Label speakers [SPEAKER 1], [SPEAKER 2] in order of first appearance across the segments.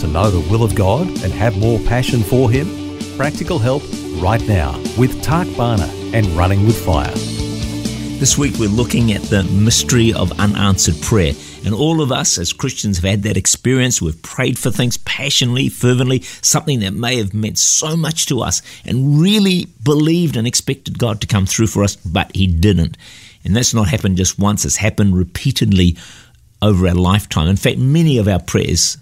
[SPEAKER 1] To know the will of God and have more passion for Him? Practical help right now with Tak Bhana and Running with Fire.
[SPEAKER 2] This week we're looking at the mystery of unanswered prayer. And all of us as Christians have had that experience. We've prayed for things passionately, fervently, something that may have meant so much to us and really believed and expected God to come through for us, but He didn't. And that's not happened just once, it's happened repeatedly over our lifetime. In fact, many of our prayers,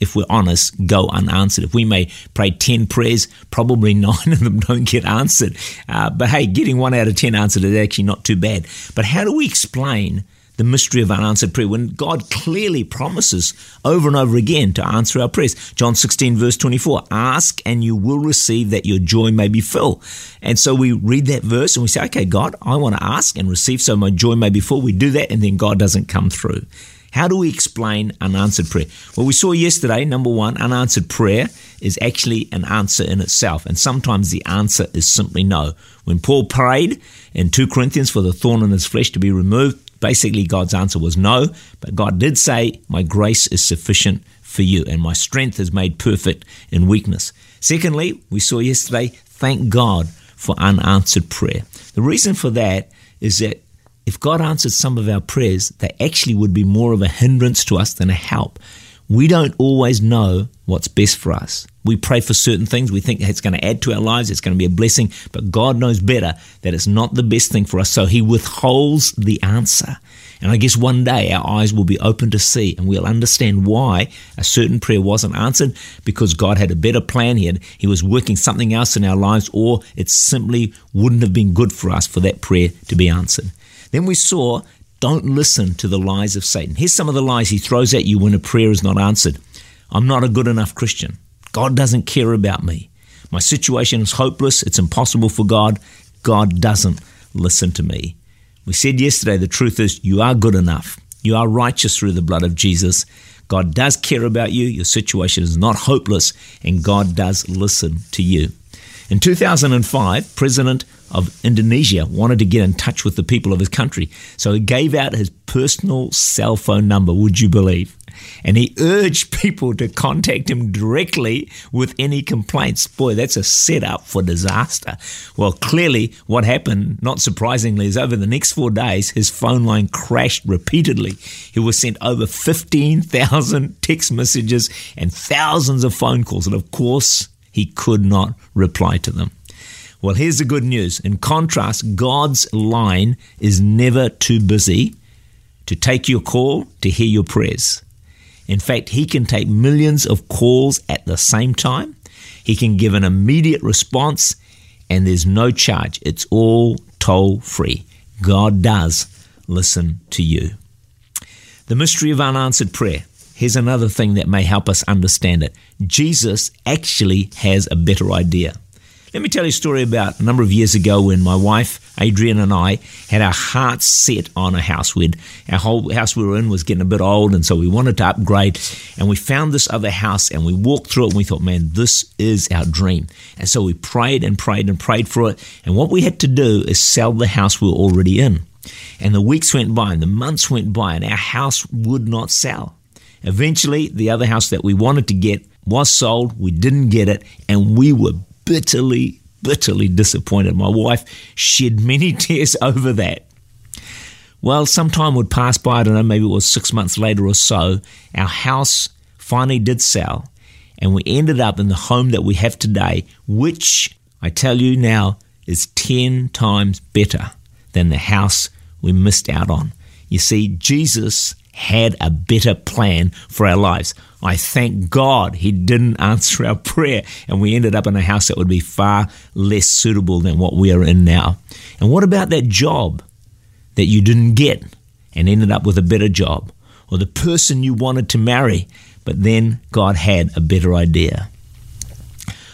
[SPEAKER 2] if we're honest, go unanswered. If we may pray 10 prayers, probably nine of them don't get answered. Uh, but hey, getting one out of 10 answered is actually not too bad. But how do we explain the mystery of unanswered prayer when God clearly promises over and over again to answer our prayers. John 16, verse 24 Ask and you will receive that your joy may be full. And so we read that verse and we say, Okay, God, I want to ask and receive so my joy may be full. We do that and then God doesn't come through. How do we explain unanswered prayer? Well, we saw yesterday, number one, unanswered prayer is actually an answer in itself. And sometimes the answer is simply no. When Paul prayed in 2 Corinthians for the thorn in his flesh to be removed, basically God's answer was no. But God did say, My grace is sufficient for you, and my strength is made perfect in weakness. Secondly, we saw yesterday, thank God for unanswered prayer. The reason for that is that if God answered some of our prayers, they actually would be more of a hindrance to us than a help. We don't always know what's best for us. We pray for certain things, we think it's going to add to our lives, it's going to be a blessing, but God knows better that it's not the best thing for us, so He withholds the answer. And I guess one day our eyes will be open to see and we'll understand why a certain prayer wasn't answered because God had a better plan. He, had, he was working something else in our lives, or it simply wouldn't have been good for us for that prayer to be answered. Then we saw don't listen to the lies of Satan. Here's some of the lies he throws at you when a prayer is not answered I'm not a good enough Christian. God doesn't care about me. My situation is hopeless. It's impossible for God. God doesn't listen to me. We said yesterday the truth is you are good enough. You are righteous through the blood of Jesus. God does care about you. Your situation is not hopeless, and God does listen to you. In 2005, President of Indonesia wanted to get in touch with the people of his country, so he gave out his personal cell phone number, would you believe? And he urged people to contact him directly with any complaints. Boy, that's a setup for disaster. Well, clearly, what happened, not surprisingly, is over the next four days, his phone line crashed repeatedly. He was sent over 15,000 text messages and thousands of phone calls. And of course, he could not reply to them. Well, here's the good news. In contrast, God's line is never too busy to take your call, to hear your prayers. In fact, He can take millions of calls at the same time. He can give an immediate response, and there's no charge. It's all toll free. God does listen to you. The mystery of unanswered prayer. Here's another thing that may help us understand it Jesus actually has a better idea. Let me tell you a story about a number of years ago when my wife, Adrian, and I had our hearts set on a house. We'd, our whole house we were in was getting a bit old, and so we wanted to upgrade. And we found this other house and we walked through it and we thought, man, this is our dream. And so we prayed and prayed and prayed for it. And what we had to do is sell the house we were already in. And the weeks went by and the months went by, and our house would not sell. Eventually, the other house that we wanted to get was sold. We didn't get it, and we were bitterly, bitterly disappointed. My wife shed many tears over that. Well, some time would pass by, I don't know, maybe it was six months later or so. Our house finally did sell, and we ended up in the home that we have today, which I tell you now is 10 times better than the house we missed out on. You see, Jesus had a better plan for our lives. I thank God He didn't answer our prayer and we ended up in a house that would be far less suitable than what we are in now. And what about that job that you didn't get and ended up with a better job? Or the person you wanted to marry but then God had a better idea.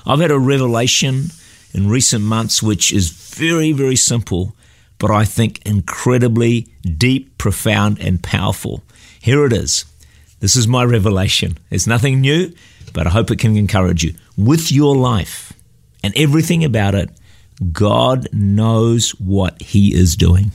[SPEAKER 2] I've had a revelation in recent months which is very, very simple, but I think incredibly deep, profound, and powerful. Here it is. This is my revelation. It's nothing new, but I hope it can encourage you. With your life and everything about it, God knows what He is doing,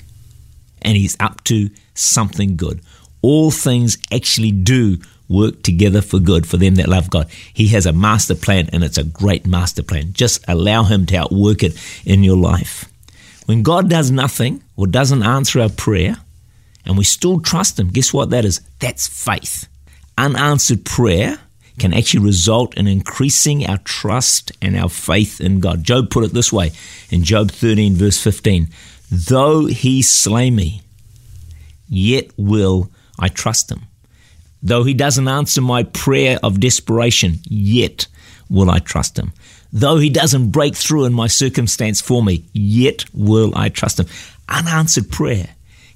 [SPEAKER 2] and He's up to something good. All things actually do work together for good for them that love God. He has a master plan, and it's a great master plan. Just allow Him to outwork it in your life. When God does nothing or doesn't answer our prayer, and we still trust Him, guess what that is? That's faith. Unanswered prayer can actually result in increasing our trust and our faith in God. Job put it this way in Job 13, verse 15 Though he slay me, yet will I trust him. Though he doesn't answer my prayer of desperation, yet will I trust him. Though he doesn't break through in my circumstance for me, yet will I trust him. Unanswered prayer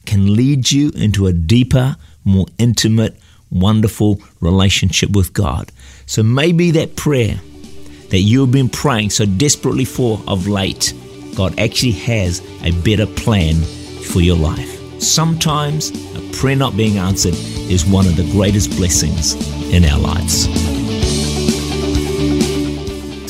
[SPEAKER 2] can lead you into a deeper, more intimate, wonderful relationship with God. So maybe that prayer that you've been praying so desperately for of late, God actually has a better plan for your life. Sometimes a prayer not being answered is one of the greatest blessings in our lives.